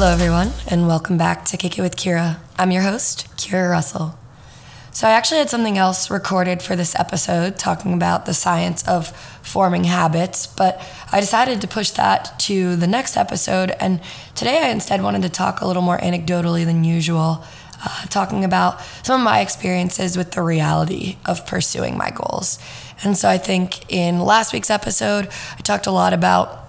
Hello, everyone, and welcome back to Kick It with Kira. I'm your host, Kira Russell. So, I actually had something else recorded for this episode talking about the science of forming habits, but I decided to push that to the next episode. And today I instead wanted to talk a little more anecdotally than usual, uh, talking about some of my experiences with the reality of pursuing my goals. And so, I think in last week's episode, I talked a lot about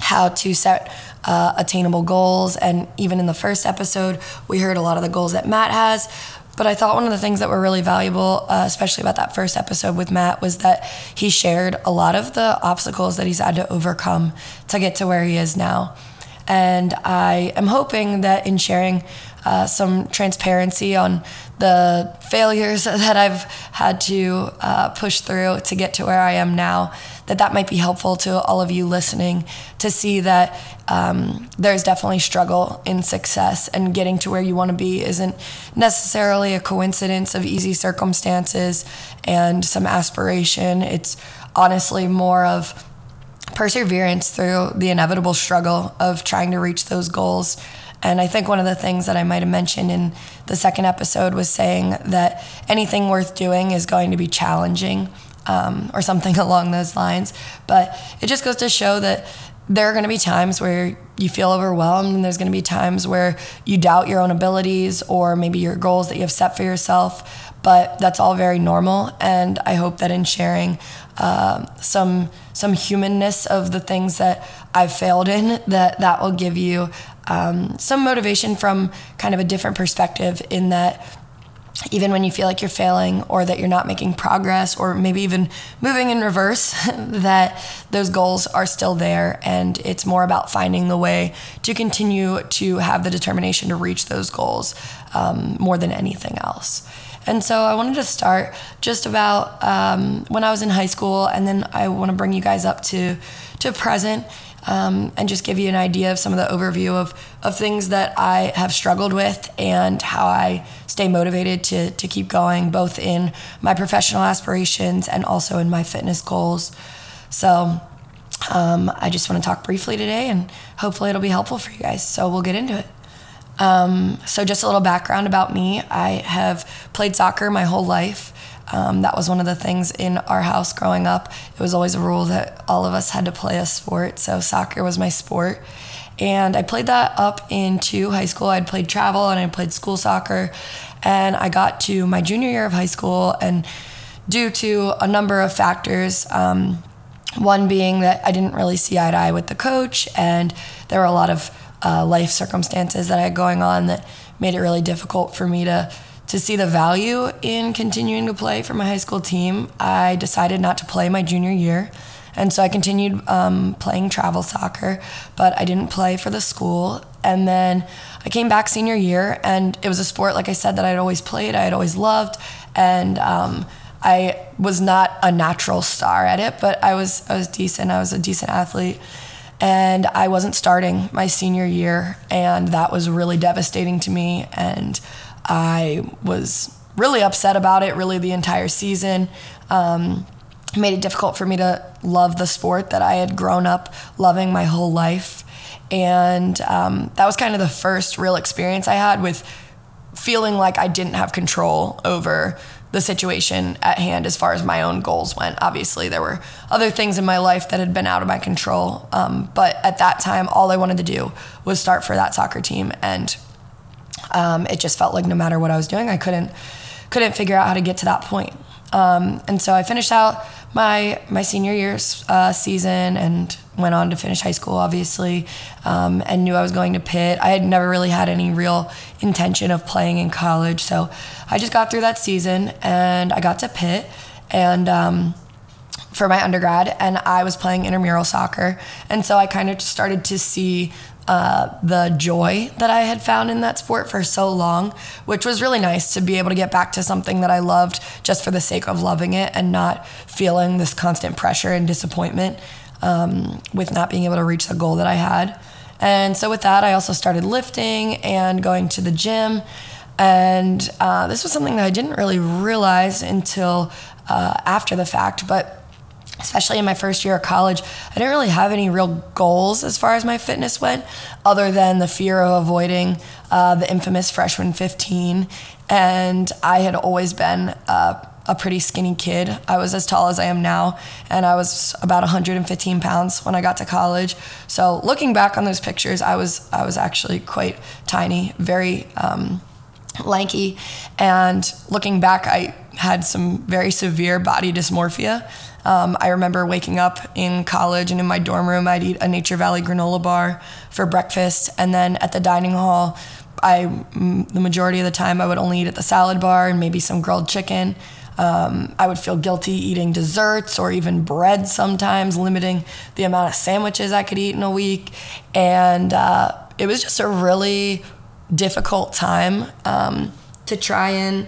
how to set uh, attainable goals. And even in the first episode, we heard a lot of the goals that Matt has. But I thought one of the things that were really valuable, uh, especially about that first episode with Matt, was that he shared a lot of the obstacles that he's had to overcome to get to where he is now. And I am hoping that in sharing uh, some transparency on the failures that I've had to uh, push through to get to where I am now, that that might be helpful to all of you listening to see that um, there's definitely struggle in success and getting to where you want to be isn't necessarily a coincidence of easy circumstances and some aspiration. It's honestly more of perseverance through the inevitable struggle of trying to reach those goals. And I think one of the things that I might have mentioned in the second episode was saying that anything worth doing is going to be challenging um, or something along those lines. But it just goes to show that there are going to be times where you feel overwhelmed, and there's going to be times where you doubt your own abilities or maybe your goals that you have set for yourself. But that's all very normal, and I hope that in sharing uh, some some humanness of the things that I've failed in, that that will give you um, some motivation from kind of a different perspective. In that even when you feel like you're failing or that you're not making progress or maybe even moving in reverse, that those goals are still there. And it's more about finding the way to continue to have the determination to reach those goals um, more than anything else. And so I wanted to start just about um, when I was in high school, and then I want to bring you guys up to to present um, and just give you an idea of some of the overview of, of things that I have struggled with and how I stay motivated to, to keep going, both in my professional aspirations and also in my fitness goals. So um, I just want to talk briefly today and hopefully it'll be helpful for you guys. So we'll get into it. Um, so, just a little background about me I have played soccer my whole life. Um, that was one of the things in our house growing up. It was always a rule that all of us had to play a sport. So soccer was my sport. And I played that up into high school. I'd played travel and I played school soccer. And I got to my junior year of high school, and due to a number of factors, um, one being that I didn't really see eye to eye with the coach, and there were a lot of uh, life circumstances that I had going on that made it really difficult for me to to see the value in continuing to play for my high school team, I decided not to play my junior year. And so I continued um, playing travel soccer, but I didn't play for the school. And then I came back senior year, and it was a sport, like I said, that I'd always played, I had always loved. And um, I was not a natural star at it, but I was, I was decent. I was a decent athlete. And I wasn't starting my senior year, and that was really devastating to me. And I was really upset about it, really the entire season. Um, made it difficult for me to love the sport that I had grown up loving my whole life. And um, that was kind of the first real experience I had with feeling like I didn't have control over the situation at hand as far as my own goals went. Obviously, there were other things in my life that had been out of my control. Um, but at that time, all I wanted to do was start for that soccer team. And um, it just felt like no matter what I was doing, I couldn't couldn't figure out how to get to that point. Um, and so I finished out my my senior year uh, season and went on to finish high school, obviously, um, and knew I was going to Pitt. I had never really had any real intention of playing in college, so I just got through that season and I got to Pitt and. Um, for my undergrad, and I was playing intramural soccer, and so I kind of started to see uh, the joy that I had found in that sport for so long, which was really nice to be able to get back to something that I loved just for the sake of loving it and not feeling this constant pressure and disappointment um, with not being able to reach the goal that I had. And so, with that, I also started lifting and going to the gym. And uh, this was something that I didn't really realize until uh, after the fact, but especially in my first year of college, I didn't really have any real goals as far as my fitness went, other than the fear of avoiding uh, the infamous freshman 15. And I had always been a pretty skinny kid. I was as tall as I am now, and I was about 115 pounds when I got to college. So looking back on those pictures, I was I was actually quite tiny, very um, lanky, and looking back, I had some very severe body dysmorphia. Um, I remember waking up in college and in my dorm room, I'd eat a Nature Valley granola bar for breakfast, and then at the dining hall, I the majority of the time I would only eat at the salad bar and maybe some grilled chicken. Um, I would feel guilty eating desserts or even bread sometimes, limiting the amount of sandwiches I could eat in a week, and uh, it was just a really difficult time um, to try and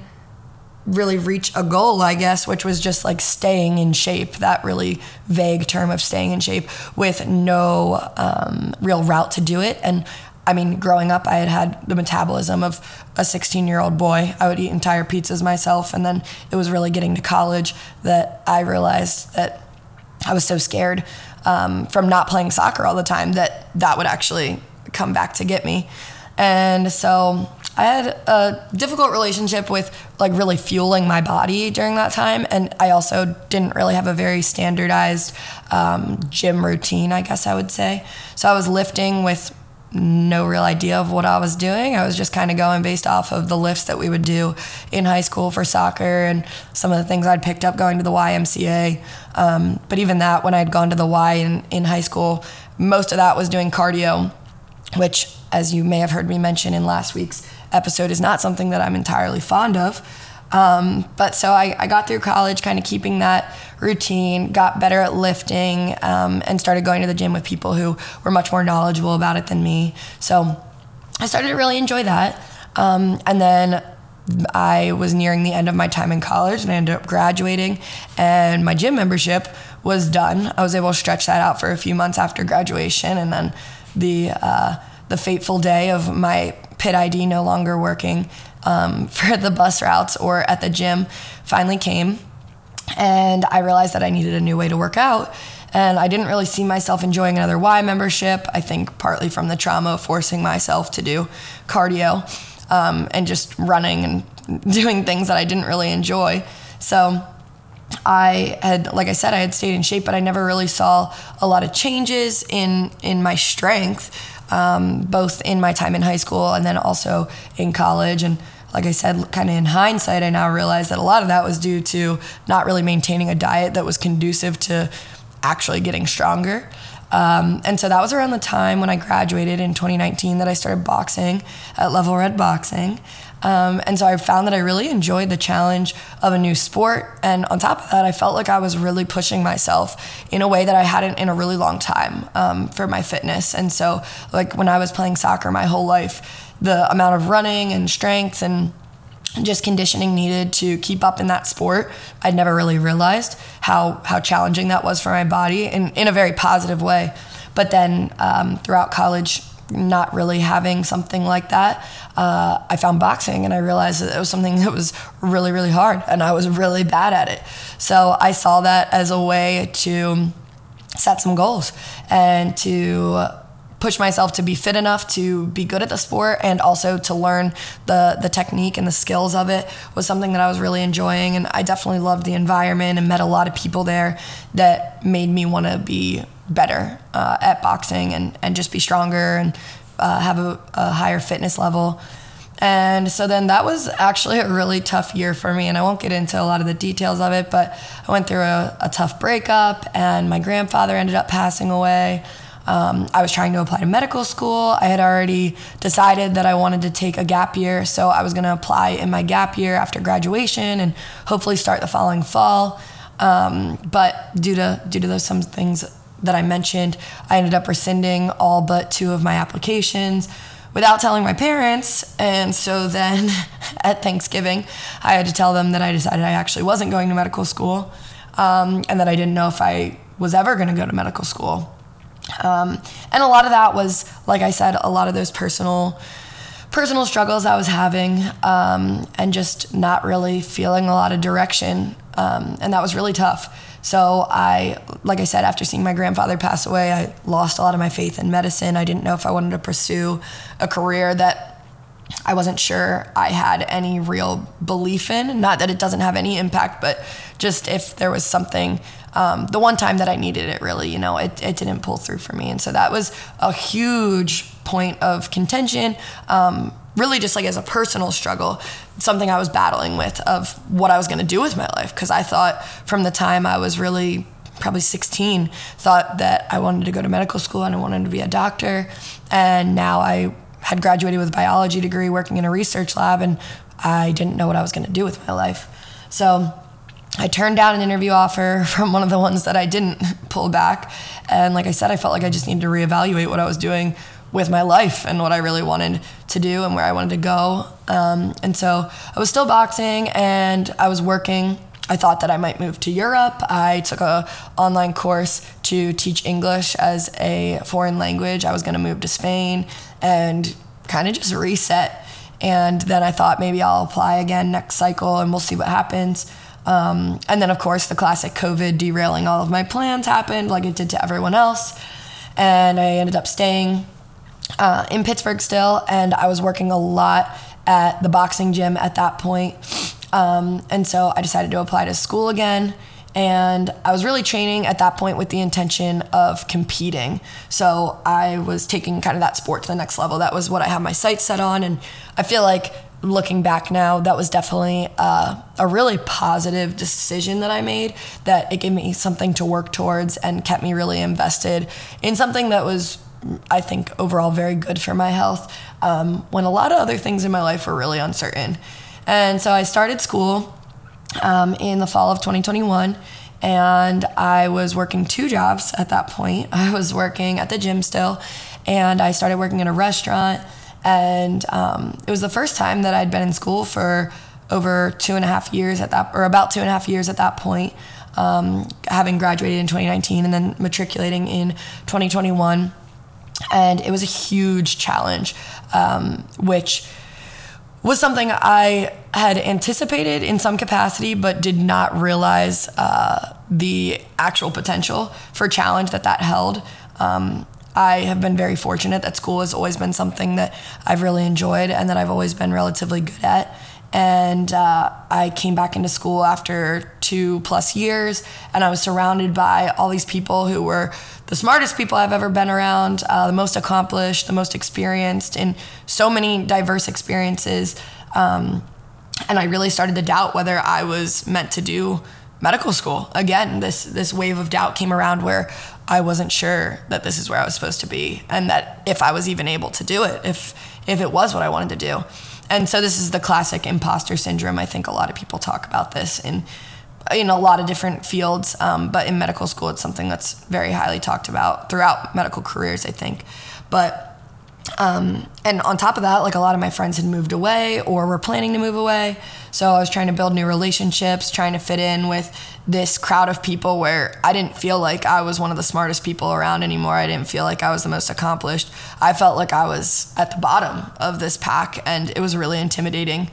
really reach a goal, I guess, which was just like staying in shape, that really vague term of staying in shape with no um, real route to do it. And I mean, growing up, I had had the metabolism of a 16 year old boy. I would eat entire pizzas myself. And then it was really getting to college that I realized that I was so scared um, from not playing soccer all the time that that would actually come back to get me. And so I had a difficult relationship with like really fueling my body during that time. And I also didn't really have a very standardized um, gym routine, I guess I would say. So I was lifting with no real idea of what I was doing. I was just kind of going based off of the lifts that we would do in high school for soccer and some of the things I'd picked up going to the YMCA. Um, but even that, when I'd gone to the Y in, in high school, most of that was doing cardio, which, as you may have heard me mention in last week's episode is not something that I'm entirely fond of. Um, but so I, I, got through college kind of keeping that routine, got better at lifting, um, and started going to the gym with people who were much more knowledgeable about it than me. So I started to really enjoy that. Um, and then I was nearing the end of my time in college and I ended up graduating, and my gym membership was done. I was able to stretch that out for a few months after graduation, and then the uh, the fateful day of my Pitt ID no longer working um, for the bus routes or at the gym finally came. And I realized that I needed a new way to work out. And I didn't really see myself enjoying another Y membership. I think partly from the trauma of forcing myself to do cardio um, and just running and doing things that I didn't really enjoy. So I had, like I said, I had stayed in shape, but I never really saw a lot of changes in in my strength um, both in my time in high school and then also in college. And like I said, kind of in hindsight, I now realize that a lot of that was due to not really maintaining a diet that was conducive to actually getting stronger. Um, and so that was around the time when I graduated in 2019 that I started boxing at Level Red Boxing. Um, and so I found that I really enjoyed the challenge of a new sport. And on top of that, I felt like I was really pushing myself in a way that I hadn't in a really long time um, for my fitness. And so, like when I was playing soccer my whole life, the amount of running and strength and just conditioning needed to keep up in that sport, I'd never really realized how how challenging that was for my body in, in a very positive way. But then um, throughout college, not really having something like that, uh, I found boxing and I realized that it was something that was really, really hard and I was really bad at it. So I saw that as a way to set some goals and to push myself to be fit enough to be good at the sport and also to learn the the technique and the skills of it was something that I was really enjoying and I definitely loved the environment and met a lot of people there that made me want to be better uh, at boxing and, and just be stronger and uh, have a, a higher fitness level. And so then that was actually a really tough year for me. And I won't get into a lot of the details of it, but I went through a, a tough breakup, and my grandfather ended up passing away. Um, I was trying to apply to medical school. I had already decided that I wanted to take a gap year, so I was going to apply in my gap year after graduation and hopefully start the following fall. Um, but due to due to those some things that I mentioned, I ended up rescinding all but two of my applications without telling my parents. And so then at Thanksgiving, I had to tell them that I decided I actually wasn't going to medical school um, and that I didn't know if I was ever going to go to medical school. Um, and a lot of that was, like I said, a lot of those personal personal struggles I was having um, and just not really feeling a lot of direction. Um, and that was really tough So I, like I said, after seeing my grandfather pass away, I lost a lot of my faith in medicine. I didn't know if I wanted to pursue a career that I wasn't sure I had any real belief in. Not that it doesn't have any impact, but just if there was something, um, the one time that I needed it really, you know, it, it didn't pull through for me. And so that was a huge point of contention. Um, really just like as a personal struggle, something I was battling with of what I was going to do with my life. Because I thought from the time I was really probably 16, thought that I wanted to go to medical school and I wanted to be a doctor. And now I had graduated with a biology degree working in a research lab and I didn't know what I was going to do with my life. So I turned down an interview offer from one of the ones that I didn't pull back. And like I said, I felt like I just needed to reevaluate what I was doing with my life and what I really wanted to do and where I wanted to go. Um, and so I was still boxing and I was working. I thought that I might move to Europe. I took a online course to teach English as a foreign language. I was going to move to Spain and kind of just reset. And then I thought maybe I'll apply again next cycle and we'll see what happens. Um, and then, of course, the classic COVID derailing all of my plans happened, like it did to everyone else. And I ended up staying uh, in Pittsburgh still, and I was working a lot at the boxing gym at that point. Um, and so I decided to apply to school again. And I was really training at that point with the intention of competing. So I was taking kind of that sport to the next level. That was what I had my sights set on. And I feel like looking back now, that was definitely uh, a really positive decision that I made. That it gave me something to work towards and kept me really invested in something that was I think overall very good for my health um, when a lot of other things in my life were really uncertain. And so I started school um, in the fall of 2021 and I was working two jobs at that point. I was working at the gym still and I started working in a restaurant. And um, it was the first time that I'd been in school for over two and a half years at that, or about two and a half years at that point, um, having graduated in 2019 and then matriculating in 2021 and it was a huge challenge, um, which was something I had anticipated in some capacity, but did not realize uh, the actual potential for challenge that that held. Um, I have been very fortunate that school has always been something that I've really enjoyed and that I've always been relatively good at. And uh, I came back into school after two plus years, and I was surrounded by all these people who were the smartest people I've ever been around, uh, the most accomplished, the most experienced in so many diverse experiences. Um, and I really started to doubt whether I was meant to do medical school. Again, this this wave of doubt came around where I wasn't sure that this is where I was supposed to be, and that if I was even able to do it, if if it was what I wanted to do. And so this is the classic imposter syndrome. I think a lot of people talk about this in in a lot of different fields, um, but in medical school, it's something that's very highly talked about throughout medical careers, I think. But um, and on top of that, like a lot of my friends had moved away or were planning to move away. So I was trying to build new relationships, trying to fit in with this crowd of people where I didn't feel like I was one of the smartest people around anymore. I didn't feel like I was the most accomplished. I felt like I was at the bottom of this pack, and it was really intimidating.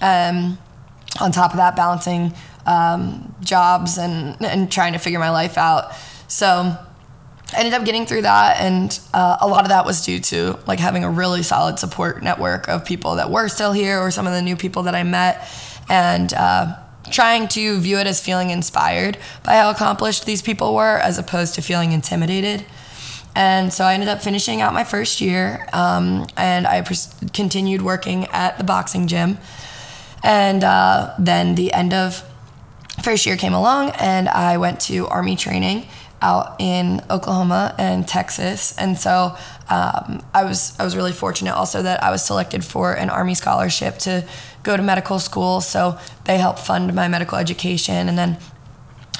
Um, on top of that, balancing um, jobs and and trying to figure my life out. So I ended up getting through that, and uh, a lot of that was due to like having a really solid support network of people that were still here, or some of the new people that I met, and uh, trying to view it as feeling inspired by how accomplished these people were, as opposed to feeling intimidated. And so I ended up finishing out my first year, um, and I continued working at the boxing gym. And uh, then the end of first year came along and I went to Army training out in Oklahoma and Texas, and so um, I was I was really fortunate also that I was selected for an Army scholarship to go to medical school. So they help fund my medical education, and then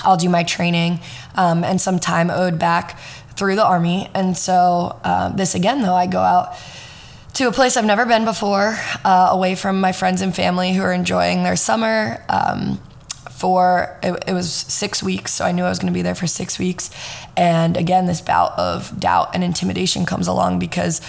I'll do my training um, and some time owed back through the Army. And so uh, this again, though, I go out to a place I've never been before, uh, away from my friends and family who are enjoying their summer. Um, for it, it, was six weeks, so I knew I was going to be there for six weeks. And again, this bout of doubt and intimidation comes along because,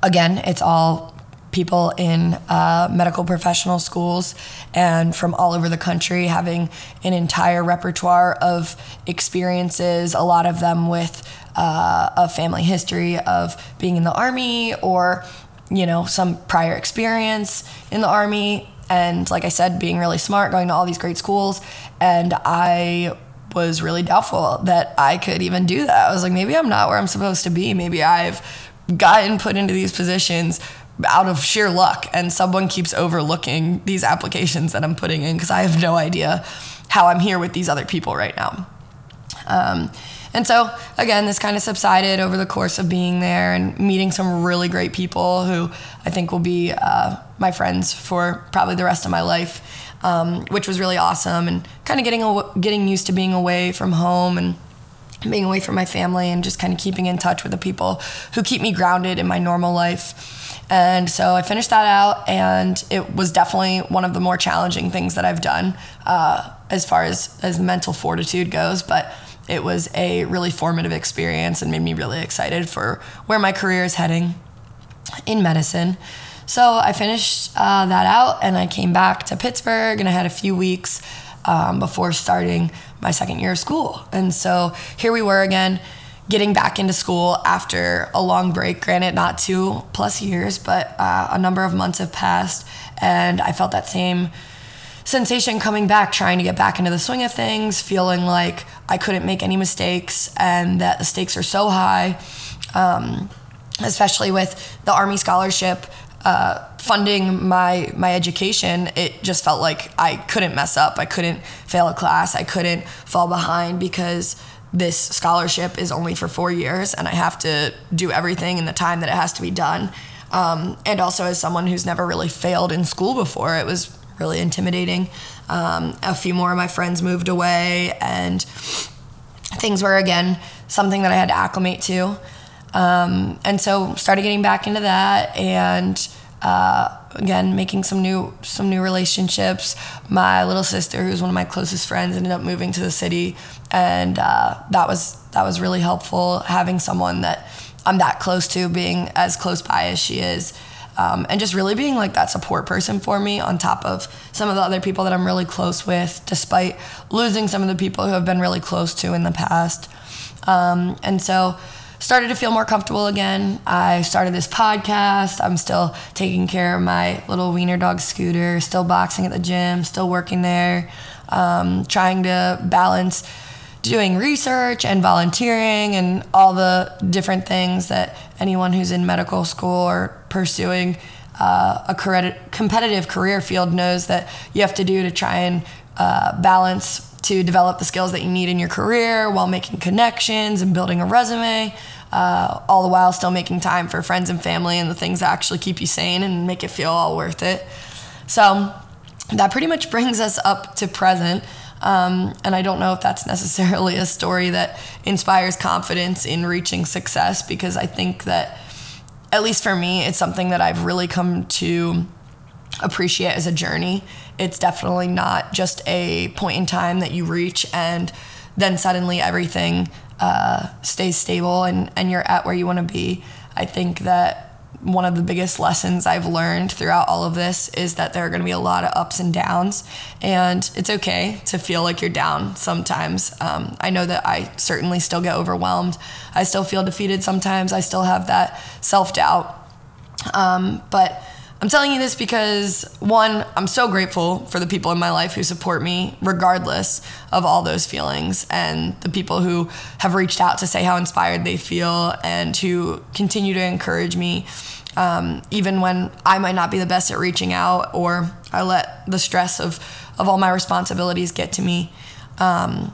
again, it's all people in uh, medical professional schools and from all over the country having an entire repertoire of experiences, a lot of them with uh, a family history of being in the army or you know some prior experience in the army and like i said being really smart going to all these great schools and i was really doubtful that i could even do that. I was like maybe i'm not where i'm supposed to be. Maybe i've gotten put into these positions out of sheer luck and someone keeps overlooking these applications that i'm putting in because i have no idea how i'm here with these other people right now. Um, and so, again, this kind of subsided over the course of being there and meeting some really great people who I think will be uh, my friends for probably the rest of my life, um, which was really awesome. And kind of getting getting used to being away from home and being away from my family and just kind of keeping in touch with the people who keep me grounded in my normal life. And so I finished that out, and it was definitely one of the more challenging things that I've done uh, as far as as mental fortitude goes. But it was a really formative experience and made me really excited for where my career is heading in medicine. So I finished uh, that out and I came back to Pittsburgh and I had a few weeks um, before starting my second year of school. And so here we were again, getting back into school after a long break. Granted, not two plus years, but uh, a number of months have passed. And I felt that same sensation coming back, trying to get back into the swing of things, feeling like I couldn't make any mistakes and that the stakes are so high, um, especially with the Army scholarship. Uh, funding my my education, it just felt like I couldn't mess up. I couldn't fail a class. I couldn't fall behind because this scholarship is only for four years, and I have to do everything in the time that it has to be done. Um, and also, as someone who's never really failed in school before, it was really intimidating. Um, a few more of my friends moved away, and things were again something that I had to acclimate to. Um, and so started getting back into that, and uh, again making some new some new relationships. My little sister, who's one of my closest friends, ended up moving to the city, and uh, that was that was really helpful having someone that I'm that close to, being as close by as she is um, and just really being like that support person for me on top of some of the other people that I'm really close with, despite losing some of the people who have been really close to in the past. Um, and so started to feel more comfortable again. I started this podcast. I'm still taking care of my little wiener dog scooter, still boxing at the gym, still working there, um, trying to balance doing research and volunteering and all the different things that anyone who's in medical school or pursuing uh, a competitive career field knows that you have to do to try and uh, balance to develop the skills that you need in your career while making connections and building a resume, uh, all the while still making time for friends and family and the things that actually keep you sane and make it feel all worth it. So that pretty much brings us up to present. Um, and I don't know if that's necessarily a story that inspires confidence in reaching success because I think that, at least for me, it's something that I've really come to appreciate as a journey. It's definitely not just a point in time that you reach and then suddenly everything uh, stays stable and, and you're at where you want to be. I think that one of the biggest lessons I've learned throughout all of this is that there are going to be a lot of ups and downs, and it's okay to feel like you're down sometimes. Um, I know that I certainly still get overwhelmed. I still feel defeated sometimes. I still have that self doubt. Um, but I'm telling you this because one, I'm so grateful for the people in my life who support me regardless of all those feelings and the people who have reached out to say how inspired they feel and who continue to encourage me um, even when I might not be the best at reaching out or I let the stress of, of all my responsibilities get to me. Um,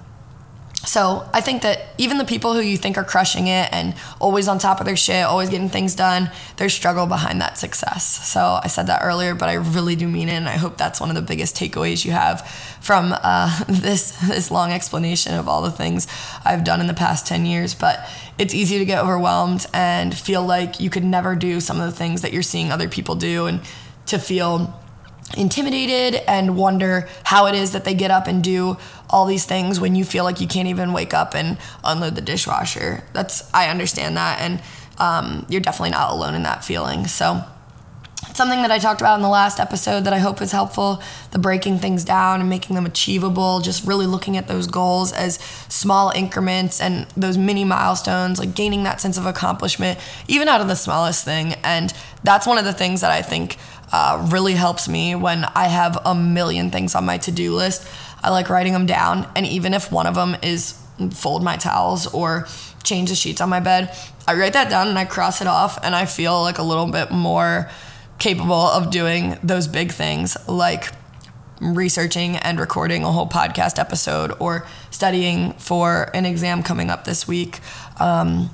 so I think that even the people who you think are crushing it and always on top of their shit, always getting things done, there's struggle behind that success. So I said that earlier, but I really do mean it, and I hope that's one of the biggest takeaways you have from uh, this this long explanation of all the things I've done in the past ten years. But it's easy to get overwhelmed and feel like you could never do some of the things that you're seeing other people do, and to feel intimidated and wonder how it is that they get up and do all these things when you feel like you can't even wake up and unload the dishwasher. That's I understand that, and um, you're definitely not alone in that feeling. So something that I talked about in the last episode that I hope is helpful the breaking things down and making them achievable, just really looking at those goals as small increments and those mini milestones, like gaining that sense of accomplishment, even out of the smallest thing. And that's one of the things that I think uh, really helps me when I have a million things on my to do list. I like writing them down, and even if one of them is fold my towels or change the sheets on my bed, I write that down and I cross it off, and I feel like a little bit more capable of doing those big things like researching and recording a whole podcast episode or studying for an exam coming up this week. Um,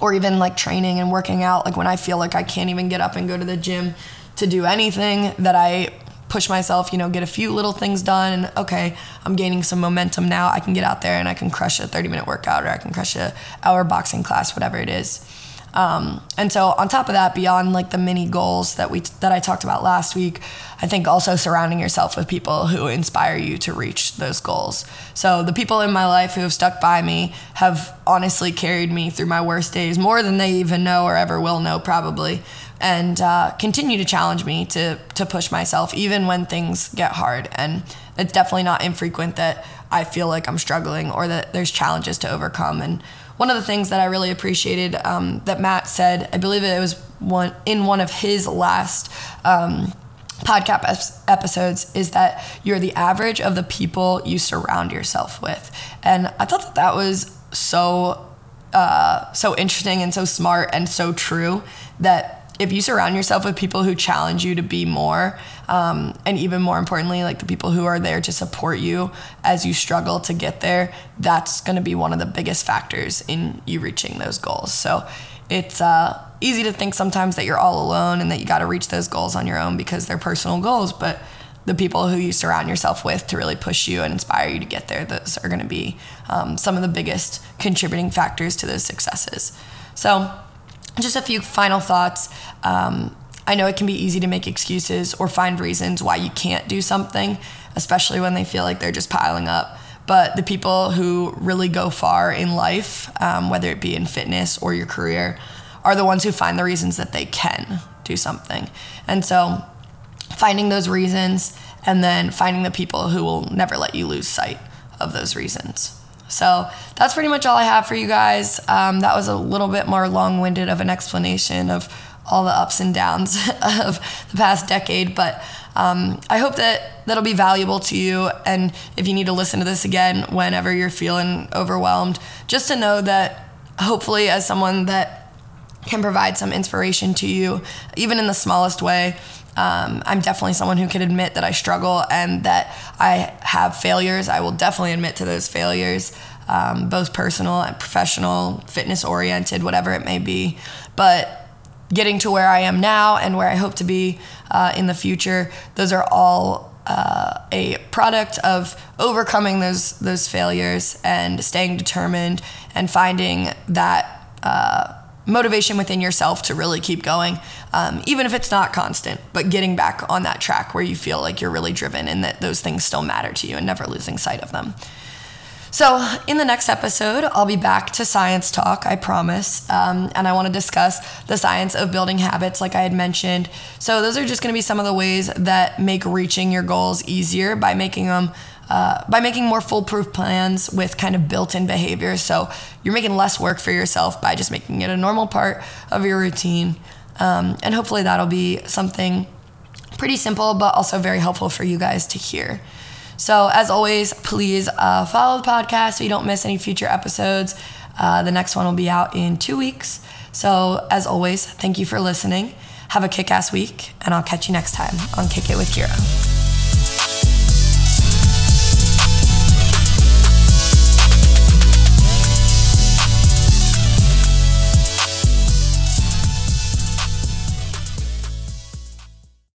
or even like training and working out, like when I feel like I can't even get up and go to the gym to do anything, that I push myself, you know, get a few little things done. And okay, I'm gaining some momentum now. I can get out there and I can crush a 30 minute workout or I can crush a hour boxing class, whatever it is. Um, and so on top of that, beyond like the mini goals that we that I talked about last week, I think also surrounding yourself with people who inspire you to reach those goals. So the people in my life who have stuck by me have honestly carried me through my worst days more than they even know or ever will know probably, and uh, continue to challenge me to to push myself even when things get hard. And it's definitely not infrequent that I feel like I'm struggling or that there's challenges to overcome and one of the things that I really appreciated um, that Matt said, I believe it was one in one of his last um, podcast episodes, is that you're the average of the people you surround yourself with, and I thought that that was so uh, so interesting and so smart and so true that if you surround yourself with people who challenge you to be more, um, and even more importantly, like the people who are there to support you as you struggle to get there, that's going to be one of the biggest factors in you reaching those goals. So it's uh, easy to think sometimes that you're all alone and that you got to reach those goals on your own because they're personal goals, but the people who you surround yourself with to really push you and inspire you to get there, those are going to be um, some of the biggest contributing factors to those successes. So, just a few final thoughts. Um, I know it can be easy to make excuses or find reasons why you can't do something, especially when they feel like they're just piling up. But the people who really go far in life, um, whether it be in fitness or your career, are the ones who find the reasons that they can do something. And so finding those reasons and then finding the people who will never let you lose sight of those reasons. So that's pretty much all I have for you guys. Um, that was a little bit more long winded of an explanation of all the ups and downs of the past decade, but um, I hope that that'll be valuable to you. And if you need to listen to this again whenever you're feeling overwhelmed, just to know that hopefully, as someone that can provide some inspiration to you, even in the smallest way, um, I'm definitely someone who can admit that I struggle and that I have failures. I will definitely admit to those failures, um, both personal and professional, fitness oriented, whatever it may be. But getting to where I am now and where I hope to be uh, in the future, those are all uh, a product of overcoming those those failures and staying determined and finding that. Uh, motivation within yourself to really keep going, um, even if it's not constant, but getting back on that track where you feel like you're really driven and that those things still matter to you and never losing sight of them. So, in the next episode, I'll be back to science talk, I promise. Um, and I want to discuss the science of building habits, like I had mentioned. So, those are just going to be some of the ways that make reaching your goals easier by making them uh, by making more foolproof plans with kind of built in behaviors. So you're making less work for yourself by just making it a normal part of your routine. Um, and hopefully that'll be something pretty simple, but also very helpful for you guys to hear. So, as always, please uh, follow the podcast so you don't miss any future episodes. Uh, the next one will be out in two weeks. So, as always, thank you for listening. Have a kick ass week, and I'll catch you next time on Kick It with Kira.